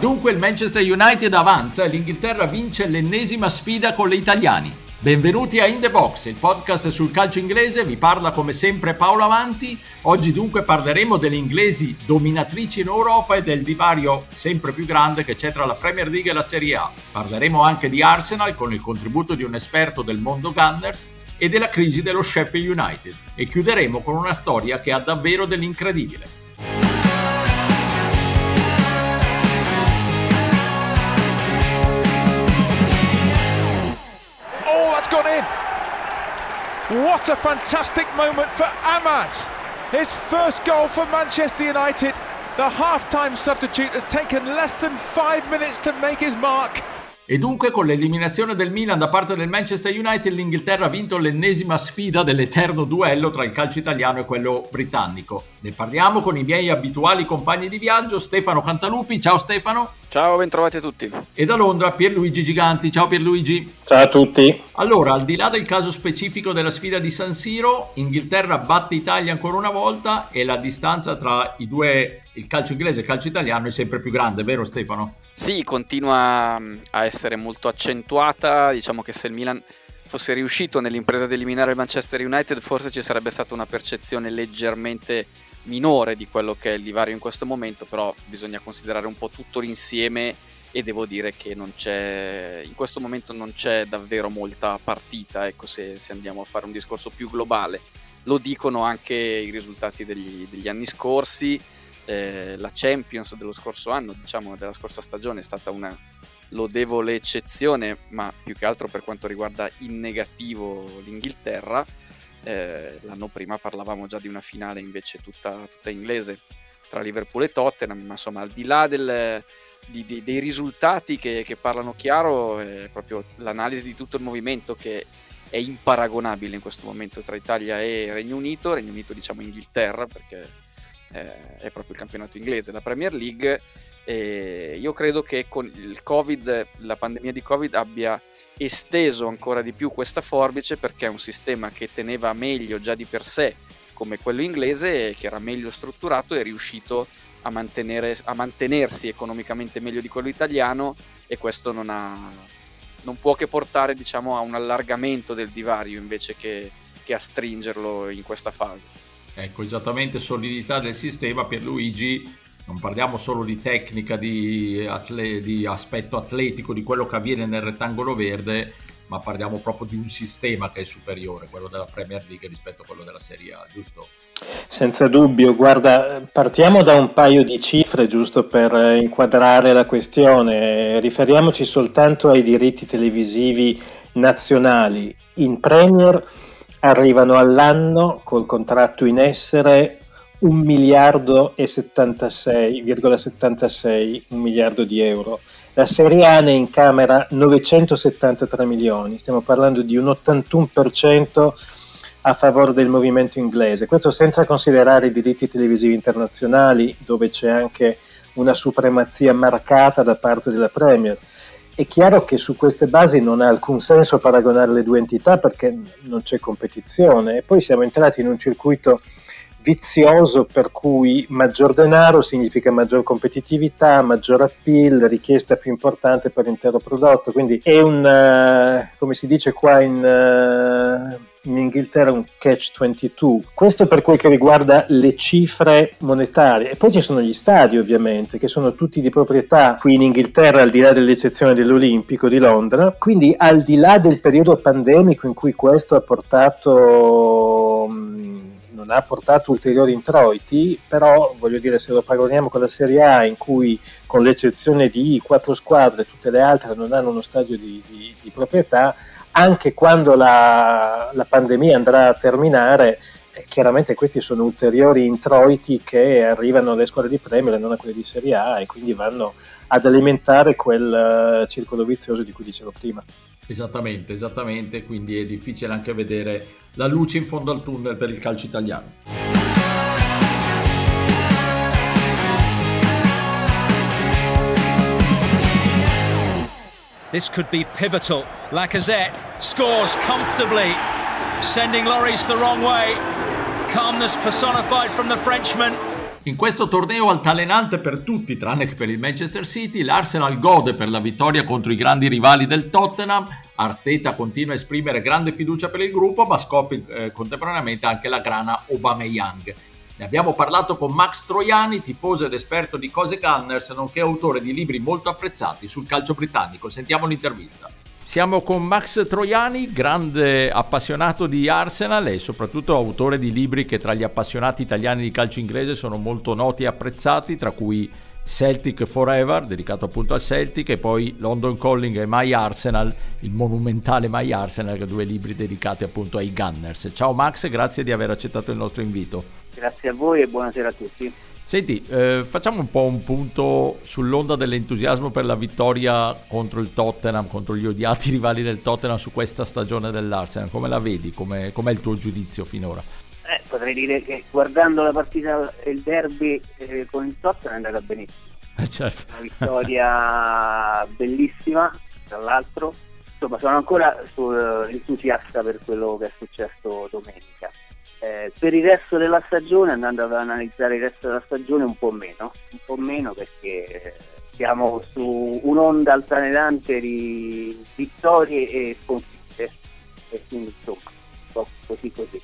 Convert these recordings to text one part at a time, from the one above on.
dunque il Manchester United avanza e l'Inghilterra vince l'ennesima sfida con le italiani. Benvenuti a In The Box, il podcast sul calcio inglese, vi parla come sempre Paolo Avanti. Oggi dunque parleremo delle inglesi dominatrici in Europa e del divario sempre più grande che c'è tra la Premier League e la Serie A. Parleremo anche di Arsenal con il contributo di un esperto del mondo Gunners e della crisi dello Sheffield United e chiuderemo con una storia che ha davvero dell'incredibile. What a fantastic moment for Ahmad. His first goal for Manchester United. The half-time substitute has taken less than five minutes to make his mark. E dunque con l'eliminazione del Milan da parte del Manchester United l'Inghilterra ha vinto l'ennesima sfida dell'eterno duello tra il calcio italiano e quello britannico. Ne parliamo con i miei abituali compagni di viaggio, Stefano Cantalupi. Ciao Stefano. Ciao, bentrovati a tutti. E da Londra Pierluigi Giganti. Ciao Pierluigi. Ciao a tutti. Allora, al di là del caso specifico della sfida di San Siro, Inghilterra batte Italia ancora una volta e la distanza tra i due, il calcio inglese e il calcio italiano, è sempre più grande, vero Stefano? Sì, continua a essere molto accentuata. Diciamo che se il Milan fosse riuscito nell'impresa di eliminare il Manchester United, forse ci sarebbe stata una percezione leggermente minore di quello che è il divario in questo momento, però bisogna considerare un po' tutto l'insieme e devo dire che in questo momento non c'è davvero molta partita, ecco se, se andiamo a fare un discorso più globale. Lo dicono anche i risultati degli, degli anni scorsi, eh, la Champions dello scorso anno, diciamo della scorsa stagione, è stata una lodevole eccezione, ma più che altro per quanto riguarda in negativo l'Inghilterra eh, l'anno prima parlavamo già di una finale invece tutta, tutta inglese tra Liverpool e Tottenham, ma insomma al di là del, di, di, dei risultati che, che, parlano chiaro, è proprio l'analisi di tutto il movimento che è imparagonabile in questo momento tra Italia e Regno Unito, Regno Unito diciamo Inghilterra perché eh, è proprio il campionato inglese, la Premier League. E io credo che con il Covid, la pandemia di Covid abbia esteso ancora di più questa forbice perché è un sistema che teneva meglio già di per sé come quello inglese, che era meglio strutturato e riuscito a, a mantenersi economicamente meglio di quello italiano e questo non, ha, non può che portare diciamo, a un allargamento del divario invece che, che a stringerlo in questa fase. Ecco, esattamente solidità del sistema per Luigi non parliamo solo di tecnica, di, atle- di, aspetto atletico, di quello che avviene nel rettangolo verde, ma parliamo proprio di un sistema che è superiore, quello della Premier League rispetto a quello della Serie A, giusto? Senza dubbio, guarda, partiamo da un paio di cifre giusto per inquadrare la questione, riferiamoci soltanto ai diritti televisivi nazionali. In Premier arrivano all'anno col contratto in essere 1 miliardo e 76,76 un miliardo di euro. La Serie A ne incamera 973 milioni, stiamo parlando di un 81% a favore del movimento inglese. Questo senza considerare i diritti televisivi internazionali, dove c'è anche una supremazia marcata da parte della Premier. È chiaro che su queste basi non ha alcun senso paragonare le due entità perché non c'è competizione e poi siamo entrati in un circuito vizioso per cui maggior denaro significa maggior competitività, maggior appeal, richiesta più importante per l'intero prodotto. Quindi è un, uh, come si dice qua in, uh, in Inghilterra, un catch 22. Questo per quel che riguarda le cifre monetarie. E poi ci sono gli stadi, ovviamente, che sono tutti di proprietà qui in Inghilterra, al di là dell'eccezione dell'Olimpico di Londra. Quindi al di là del periodo pandemico in cui questo ha portato... Um, non ha portato ulteriori introiti, però voglio dire se lo paragoniamo con la Serie A in cui con l'eccezione di quattro squadre tutte le altre non hanno uno stadio di, di, di proprietà, anche quando la, la, pandemia andrà a terminare, eh, chiaramente questi sono ulteriori introiti che arrivano alle squadre di Premier e non a quelle di Serie A e quindi vanno ad alimentare quel uh, circolo vizioso di cui dicevo prima. Esattamente, esattamente, quindi è difficile anche vedere la luce in fondo al tunnel per il calcio italiano. This could be pivotal. Lacazette scores comfortably, sending Lloris the wrong way. Calmness personified from the Frenchman. In questo torneo altalenante per tutti, tranne che per il Manchester City, l'Arsenal gode per la vittoria contro i grandi rivali del Tottenham. Arteta continua a esprimere grande fiducia per il gruppo, ma scopre eh, contemporaneamente anche la grana Aubameyang. Ne abbiamo parlato con Max Troiani, tifoso ed esperto di cose Gunners, nonché autore di libri molto apprezzati sul calcio britannico. Sentiamo l'intervista. Siamo con Max Troiani, grande appassionato di Arsenal e soprattutto autore di libri che tra gli appassionati italiani di calcio inglese sono molto noti e apprezzati, tra cui Celtic Forever, dedicato appunto al Celtic, e poi London Calling e My Arsenal, il monumentale My Arsenal, due libri dedicati appunto ai Gunners. Ciao Max, grazie di aver accettato il nostro invito. Grazie a voi e buonasera a tutti. Senti, eh, facciamo un po' un punto sull'onda dell'entusiasmo per la vittoria contro il Tottenham, contro gli odiati rivali del Tottenham su questa stagione dell'Arsenal. Come la vedi? Com'è, com'è il tuo giudizio finora? Eh, potrei dire che guardando la partita il derby eh, con il Tottenham è andata benissimo. Eh, certo. Una vittoria bellissima, tra l'altro. Insomma, sono ancora uh, entusiasta per quello che è successo domenica eh, per il resto della stagione, andando ad analizzare il resto della stagione, un po' meno, un po' meno perché siamo su un'onda altalenante di vittorie e sconfitte e quindi insomma, un po' così così.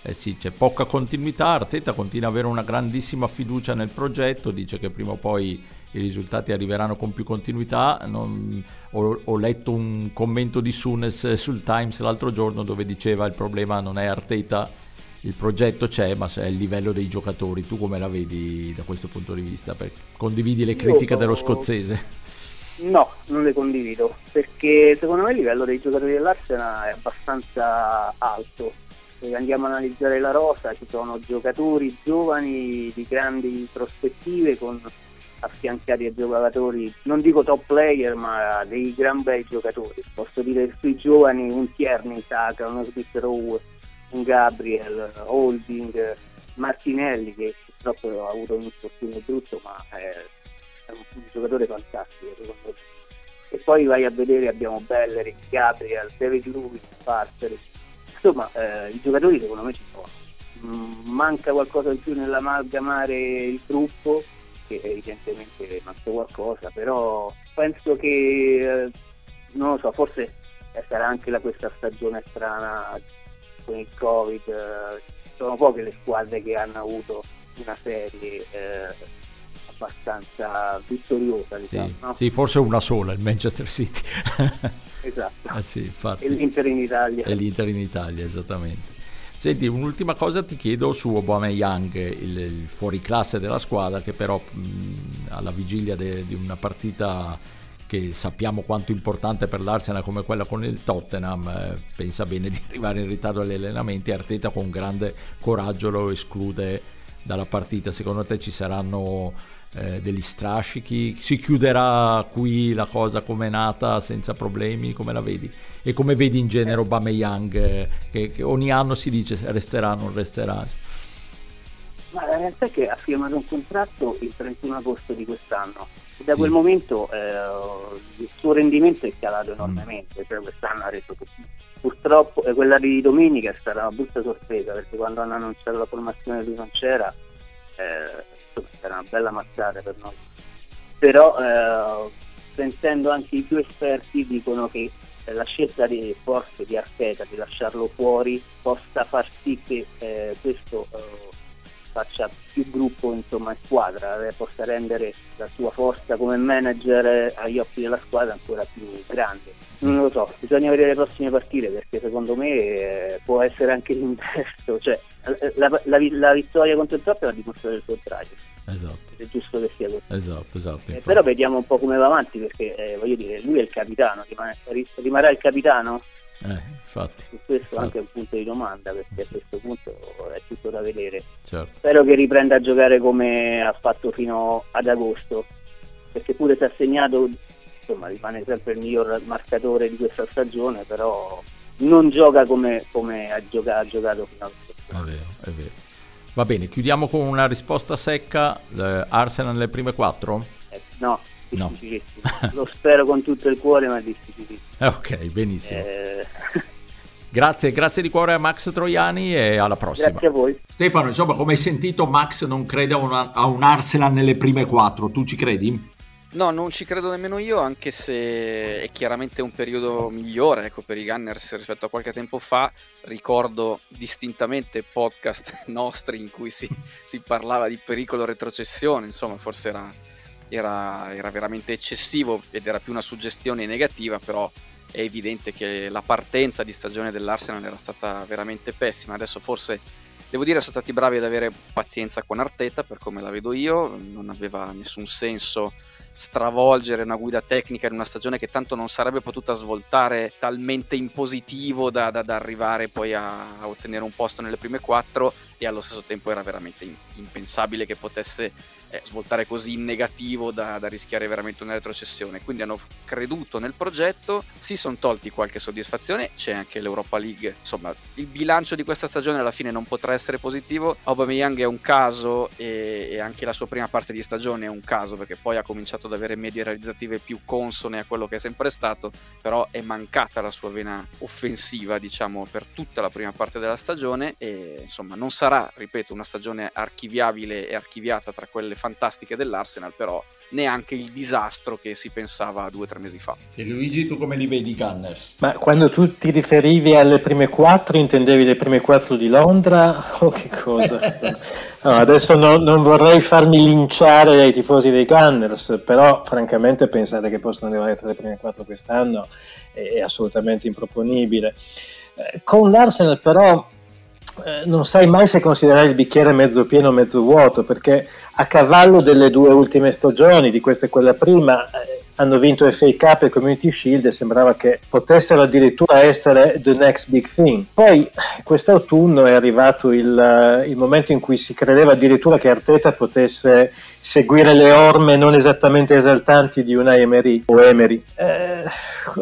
Eh sì, c'è poca continuità, Arteta continua ad avere una grandissima fiducia nel progetto, dice che prima o poi i risultati arriveranno con più continuità. Non, ho, ho, letto un commento di Sunes sul Times l'altro giorno dove diceva il problema non è Arteta il progetto c'è, ma è il livello dei giocatori. Tu come la vedi da questo punto di vista? Per... Condividi le critiche dello scozzese? No, non le condivido, perché secondo me il livello dei giocatori dell'Arsenal è abbastanza alto. Se andiamo a analizzare la rosa, ci sono giocatori giovani di grandi prospettive con affiancati a giocatori, non dico top player, ma dei gran bei giocatori. Posso dire sui giovani un Tierney, Saka, uno Smith Rowe Gabriel, Holding, Martinelli che purtroppo ha avuto un infortunio brutto ma è, un, giocatore fantastico secondo me. E poi vai a vedere abbiamo Bellery, Gabriel, David Lewis, Parker, insomma eh, i giocatori secondo me ci sono. Mm, manca qualcosa in più nell'amalgamare il gruppo, che evidentemente manca qualcosa, però penso che, eh, non lo so, forse sarà anche la, questa stagione strana con il Covid, eh, sono poche le squadre che hanno avuto una serie eh, abbastanza vittoriosa. Diciamo, sì, no? sì, forse una sola, il Manchester City. esatto. Ah, sì, e l'Inter in Italia. E l'Inter in Italia, esattamente. Senti, un'ultima cosa ti chiedo su Aubameyang, il, il fuoriclasse della squadra che però mh, alla vigilia de, di una partita che sappiamo quanto importante per l'Arsenal come quella con il Tottenham, eh, pensa bene di arrivare in ritardo agli allenamenti, Arteta con grande coraggio lo esclude dalla partita. Secondo te ci saranno eh, degli strascichi? Si chiuderà qui la cosa come è nata senza problemi? Come la vedi? E come vedi in genere Aubameyang eh, che, che ogni anno si dice resterà, non resterà? Ma la realtà è che ha firmato un contratto il 31 agosto di quest'anno e da sì. quel momento eh, il suo rendimento è calato enormemente, mm. cioè quest'anno ha reso purtroppo eh, quella di domenica è stata una brutta sorpresa perché quando hanno annunciato la formazione lui non c'era, eh, era una bella mazzata per noi. Però eh, sentendo anche i più esperti dicono che la scelta di, forse di Arteta di lasciarlo fuori possa far sì che eh, questo eh, faccia più gruppo insomma in squadra, eh, possa rendere la sua forza come manager agli occhi della squadra ancora più grande. Non lo so, bisogna vedere le prossime partite perché secondo me eh, può essere anche l'inverso, cioè la, la, la, vittoria contro il Tottenham ha dimostrato il contrario. Esatto. È giusto che sia così. Esatto, esatto. Eh, però vediamo un po' come va avanti perché eh, voglio dire, lui è il capitano, rimane, rimarrà il capitano? Eh, infatti. Su questo infatti. anche un punto di domanda perché a questo punto è tutto da vedere. Certo. Spero che riprenda a giocare come ha fatto fino ad agosto, perché pure si è segnato, insomma rimane sempre il miglior marcatore di questa stagione, però non gioca come, come ha, giocato, ha giocato fino ad agosto. È vero, è vero. Va bene, chiudiamo con una risposta secca. Eh, Arsenal nelle prime quattro? Eh, no. No. Lo spero con tutto il cuore, ma è difficilissimo. Ok, benissimo. Eh, Grazie, grazie di cuore a Max Troiani e alla prossima. Grazie a voi. Stefano, insomma, come hai sentito, Max non crede a, una, a un Arsenal nelle prime quattro. Tu ci credi? No, non ci credo nemmeno io, anche se è chiaramente un periodo migliore ecco, per i Gunners rispetto a qualche tempo fa. Ricordo distintamente podcast nostri in cui si, si parlava di pericolo retrocessione, insomma, forse era, era, era, veramente eccessivo ed era più una suggestione negativa, però è evidente che la partenza di stagione dell'Arsenal era stata veramente pessima. Adesso forse devo dire sono stati bravi ad avere pazienza con Arteta, per come la vedo io, non aveva nessun senso stravolgere una guida tecnica in una stagione che tanto non sarebbe potuta svoltare talmente in positivo da, da, da arrivare poi a, a, ottenere un posto nelle prime quattro e allo stesso tempo era veramente impensabile che potesse eh, svoltare così in negativo da, da, rischiare veramente una retrocessione. Quindi hanno creduto nel progetto, si sono tolti qualche soddisfazione, c'è anche l'Europa League. Insomma, il bilancio di questa stagione alla fine non potrà essere positivo. Aubameyang è un caso e, e anche la sua prima parte di stagione è un caso perché poi ha cominciato ad avere medie realizzative più consone a quello che è sempre stato, però è mancata la sua vena offensiva, diciamo, per tutta la prima parte della stagione e insomma non sarà, ripeto, una stagione archiviabile e archiviata tra quelle fantastiche dell'Arsenal, però neanche il disastro che si pensava due o tre mesi fa. E Luigi, tu come li vedi i Gunners? Ma quando tu ti riferivi alle prime quattro, intendevi le prime quattro di Londra o che cosa? no, adesso no, non vorrei farmi linciare dai tifosi dei Gunners, però francamente pensare che possano arrivare tra le prime quattro quest'anno è assolutamente improponibile. Eh, con l'Arsenal però eh, non sai mai se considerare il bicchiere mezzo pieno o mezzo vuoto, perché a cavallo delle due ultime stagioni, di questa e quella prima, eh, hanno vinto FA Cup e Community Shield e sembrava che potessero addirittura essere the next big thing. Poi quest'autunno è arrivato il, il momento in cui si credeva addirittura che Arteta potesse seguire le orme non esattamente esaltanti di una Emery o Emery. Eh,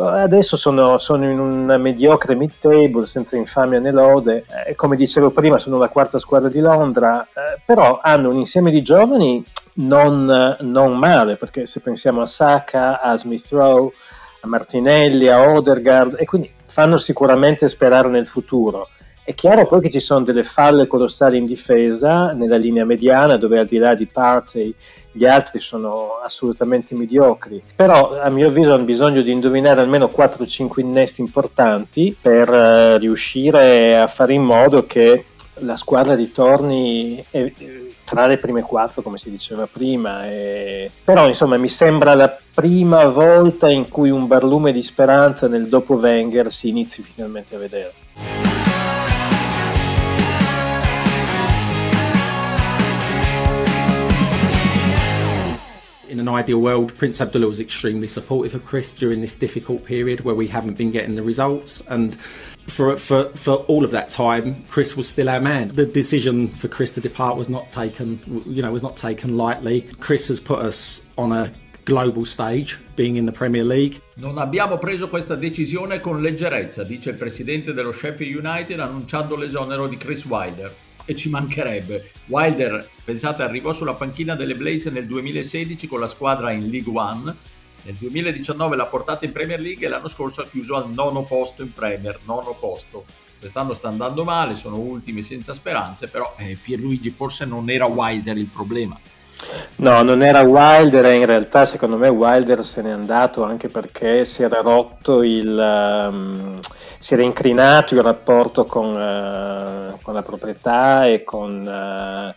adesso sono, sono, in una mediocre mid-table senza infamia né lode. Eh, come dicevo prima, sono la quarta squadra di Londra, eh, però hanno un insieme di giovani non, non, male, perché se pensiamo a Saka, a Smith Rowe, a Martinelli, a Odergaard, e quindi fanno sicuramente sperare nel futuro. È chiaro poi che ci sono delle falle colossali in difesa, nella linea mediana, dove al di là di Partey gli altri sono assolutamente mediocri. Però a mio avviso hanno bisogno di indovinare almeno 4-5 innesti importanti per uh, riuscire a fare in modo che la squadra ritorni eh, tra le prime quattro, come si diceva prima. E... Però insomma mi sembra la prima volta in cui un barlume di speranza nel dopo Wenger si inizi finalmente a vedere. In an ideal world, Prince Abdullah was extremely supportive of Chris during this difficult period where we haven't been getting the results. And for, for, for all of that time, Chris was still our man. The decision for Chris to depart was not taken, you know, was not taken lightly. Chris has put us on a global stage, being in the Premier League. Non abbiamo preso questa decisione con leggerezza, dice il presidente dello Sheffield United annunciando l'esonero di Chris Wilder. E ci mancherebbe. Wilder, pensate, arrivò sulla panchina delle Blaze nel 2016 con la squadra in League One nel 2019 l'ha portata in Premier League e l'anno scorso ha chiuso al nono posto in Premier, nono posto. Quest'anno sta andando male, sono ultimi senza speranze, però eh, Pierluigi forse non era Wilder il problema. No, non era Wilder e in realtà secondo me Wilder se n'è andato anche perché si era rotto il... Um, si era incrinato il rapporto con, uh, con la proprietà e con... Uh,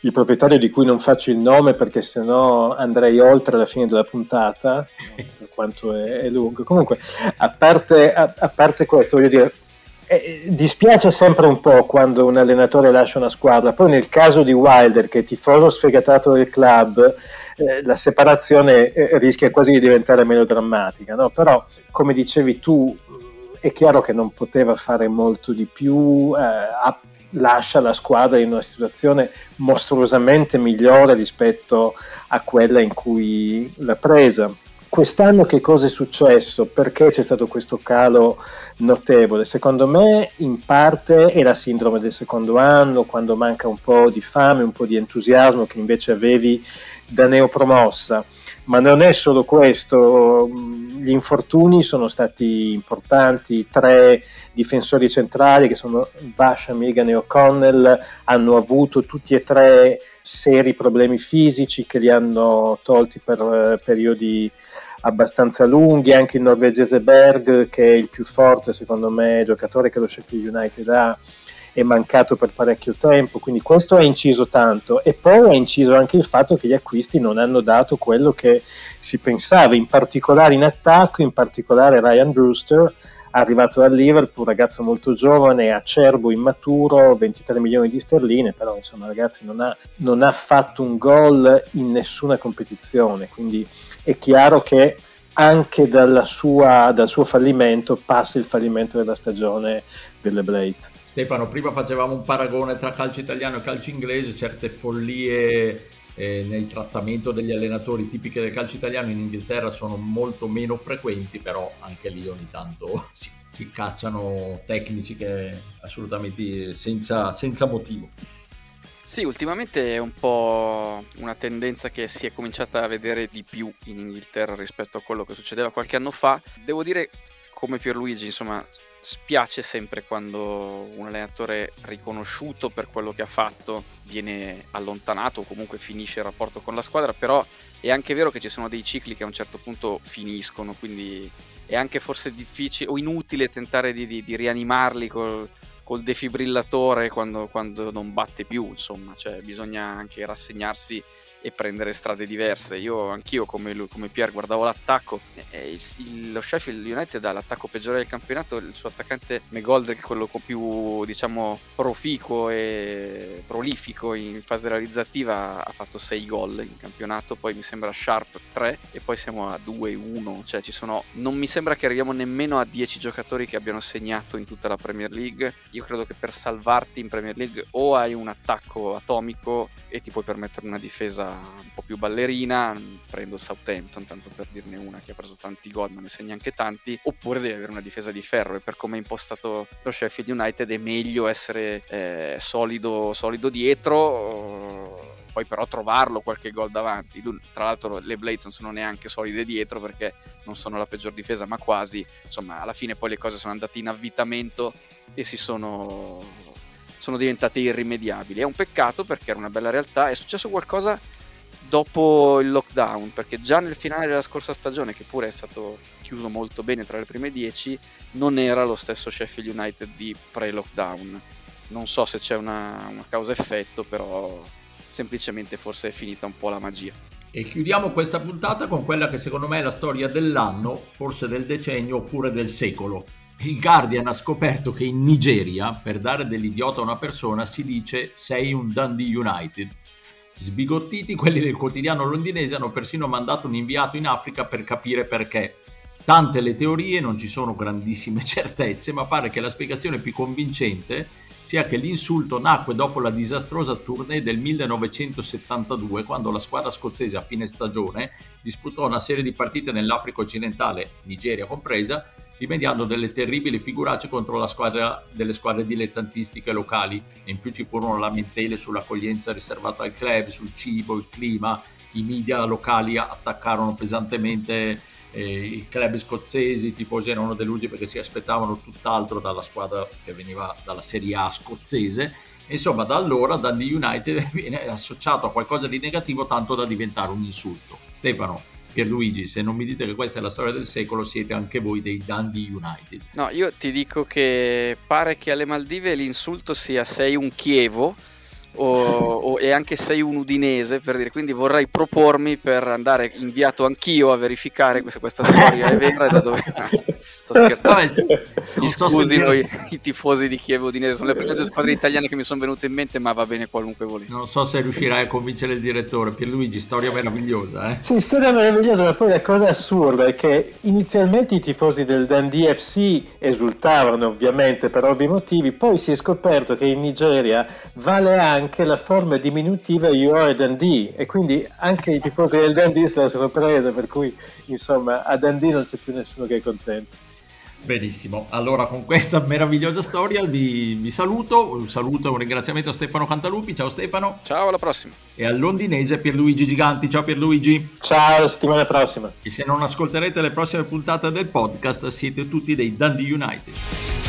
il proprietario di cui non faccio il nome perché sennò andrei oltre la fine della puntata, per quanto è, è lungo. Comunque, a parte, a, a parte questo, voglio dire, eh, dispiace sempre un po' quando un allenatore lascia una squadra, poi nel caso di Wilder, che è tifoso sfegatato del club, eh, la separazione eh, rischia quasi di diventare melodrammatica, no? però come dicevi tu è chiaro che non poteva fare molto di più, eh, ha lascia la squadra in una situazione mostruosamente migliore rispetto a quella in cui l'ha presa. Quest'anno che cosa è successo? Perché c'è stato questo calo notevole? Secondo me in parte è la sindrome del secondo anno, quando manca un po' di fame, un po' di entusiasmo che invece avevi da neopromossa Ma non è solo questo, gli infortuni sono stati importanti, tre difensori centrali che sono Basha, Megan e O'Connell hanno avuto tutti e tre seri problemi fisici che li hanno tolti per eh, periodi abbastanza lunghi, anche il norvegese Berg che è il più forte secondo me giocatore che lo Sheffield United ha è mancato per parecchio tempo, quindi questo ha inciso tanto. E poi ha inciso anche il fatto che gli acquisti non hanno dato quello che si pensava, in particolare in attacco, in particolare Ryan Brewster arrivato dal Liverpool, ragazzo molto giovane, acerbo, immaturo, 23 milioni di sterline, però insomma ragazzi non ha, non ha fatto un gol in nessuna competizione, quindi è chiaro che anche sua, dal suo fallimento passa il fallimento della stagione delle Blades. Stefano, prima facevamo un paragone tra calcio italiano e calcio inglese, certe follie eh, nel trattamento degli allenatori tipiche del calcio italiano in Inghilterra sono molto meno frequenti, però anche lì ogni tanto si, si cacciano tecnici che assolutamente senza, senza motivo. Sì, ultimamente è un po' una tendenza che si è cominciata a vedere di più in Inghilterra rispetto a quello che succedeva qualche anno fa. Devo dire, come Pierluigi, insomma, spiace sempre quando un allenatore riconosciuto per quello che ha fatto viene allontanato o comunque finisce il rapporto con la squadra, però è anche vero che ci sono dei cicli che a un certo punto finiscono, quindi è anche forse difficile o inutile tentare di, di, di rianimarli col, col defibrillatore quando, quando, non batte più, insomma, cioè bisogna anche rassegnarsi e prendere strade diverse. Io anch'io come, lui, come Pierre guardavo l'attacco, il, il, lo Sheffield United ha l'attacco peggiore del campionato, il suo attaccante McGoldrick, quello più diciamo proficuo e prolifico in fase realizzativa, ha fatto 6 gol in campionato, poi mi sembra Sharp 3 e poi siamo a 2-1, cioè ci sono, non mi sembra che arriviamo nemmeno a 10 giocatori che abbiano segnato in tutta la Premier League. Io credo che per salvarti in Premier League o hai un attacco atomico e ti puoi permettere una difesa un po' più ballerina, prendo Southampton tanto per dirne una che ha preso tanti gol ma ne segna anche tanti, oppure devi avere una difesa di ferro e per come è impostato lo Sheffield United è meglio essere eh, solido, solido dietro poi però trovarlo qualche gol davanti. Tra l'altro le Blades non sono neanche solide dietro perché non sono la peggior difesa, ma quasi. Insomma, alla fine poi le cose sono andate in avvitamento e si sono, sono diventate irrimediabili. È un peccato perché era una bella realtà. È successo qualcosa dopo il lockdown, perché già nel finale della scorsa stagione, che pure è stato chiuso molto bene tra le prime 10, non era lo stesso Sheffield United di pre-lockdown. Non so se c'è una, una causa-effetto, però semplicemente forse è finita un po' la magia. E chiudiamo questa puntata con quella che secondo me è la storia dell'anno, forse del decennio oppure del secolo. Il Guardian ha scoperto che in Nigeria, per dare dell'idiota a una persona, si dice sei un Dundee United Sbigottiti, quelli del quotidiano londinese hanno persino mandato un inviato in Africa per capire perché. Tante le teorie, non ci sono grandissime certezze, ma pare che la spiegazione più convincente sia che l'insulto nacque dopo la disastrosa tournée del 1972, quando la squadra scozzese a fine stagione disputò una serie di partite nell'Africa occidentale, Nigeria compresa, rimediando delle terribili figuracce contro la squadra delle squadre dilettantistiche locali e in più ci furono lamentele sull'accoglienza riservata al club, sul cibo, il clima, i media locali attaccarono pesantemente eh, i club scozzesi, i tifosi erano delusi perché si aspettavano tutt'altro dalla squadra che veniva dalla Serie A scozzese. Insomma, da allora Dundee United viene associato a qualcosa di negativo tanto da diventare un insulto. Stefano, Pierluigi, se non mi dite che questa è la storia del secolo, siete anche voi dei Dundee United. No, io ti dico che pare che alle Maldive l'insulto sia sei un Chievo o, o, e anche sei un udinese per dire. Quindi vorrei propormi per andare inviato anch'io a verificare se questa storia è vera e da dove sto scherzando. Mi so scusino i, i, tifosi di Chievo udinese sono le prime due squadre italiane che mi sono venute in mente ma va bene qualunque volete. Non so se riuscirai a convincere il direttore. Pierluigi storia meravigliosa eh? sì storia meravigliosa ma poi la cosa assurda è che inizialmente i tifosi del Dundee FC esultavano ovviamente per ovvi motivi poi si è scoperto che in Nigeria vale anche anche la forma diminutiva You are Dundee e quindi anche i tifosi del Dundee se la sono presa per cui insomma a Dundee non c'è più nessuno che è contento Benissimo, allora con questa meravigliosa storia vi, vi, saluto, un saluto e un ringraziamento a Stefano Cantalupi, ciao Stefano. Ciao, alla prossima. E al londinese Pierluigi Giganti, ciao Pierluigi. Ciao, alla settimana prossima. E se non ascolterete le prossime puntate del podcast siete tutti dei Dundee United.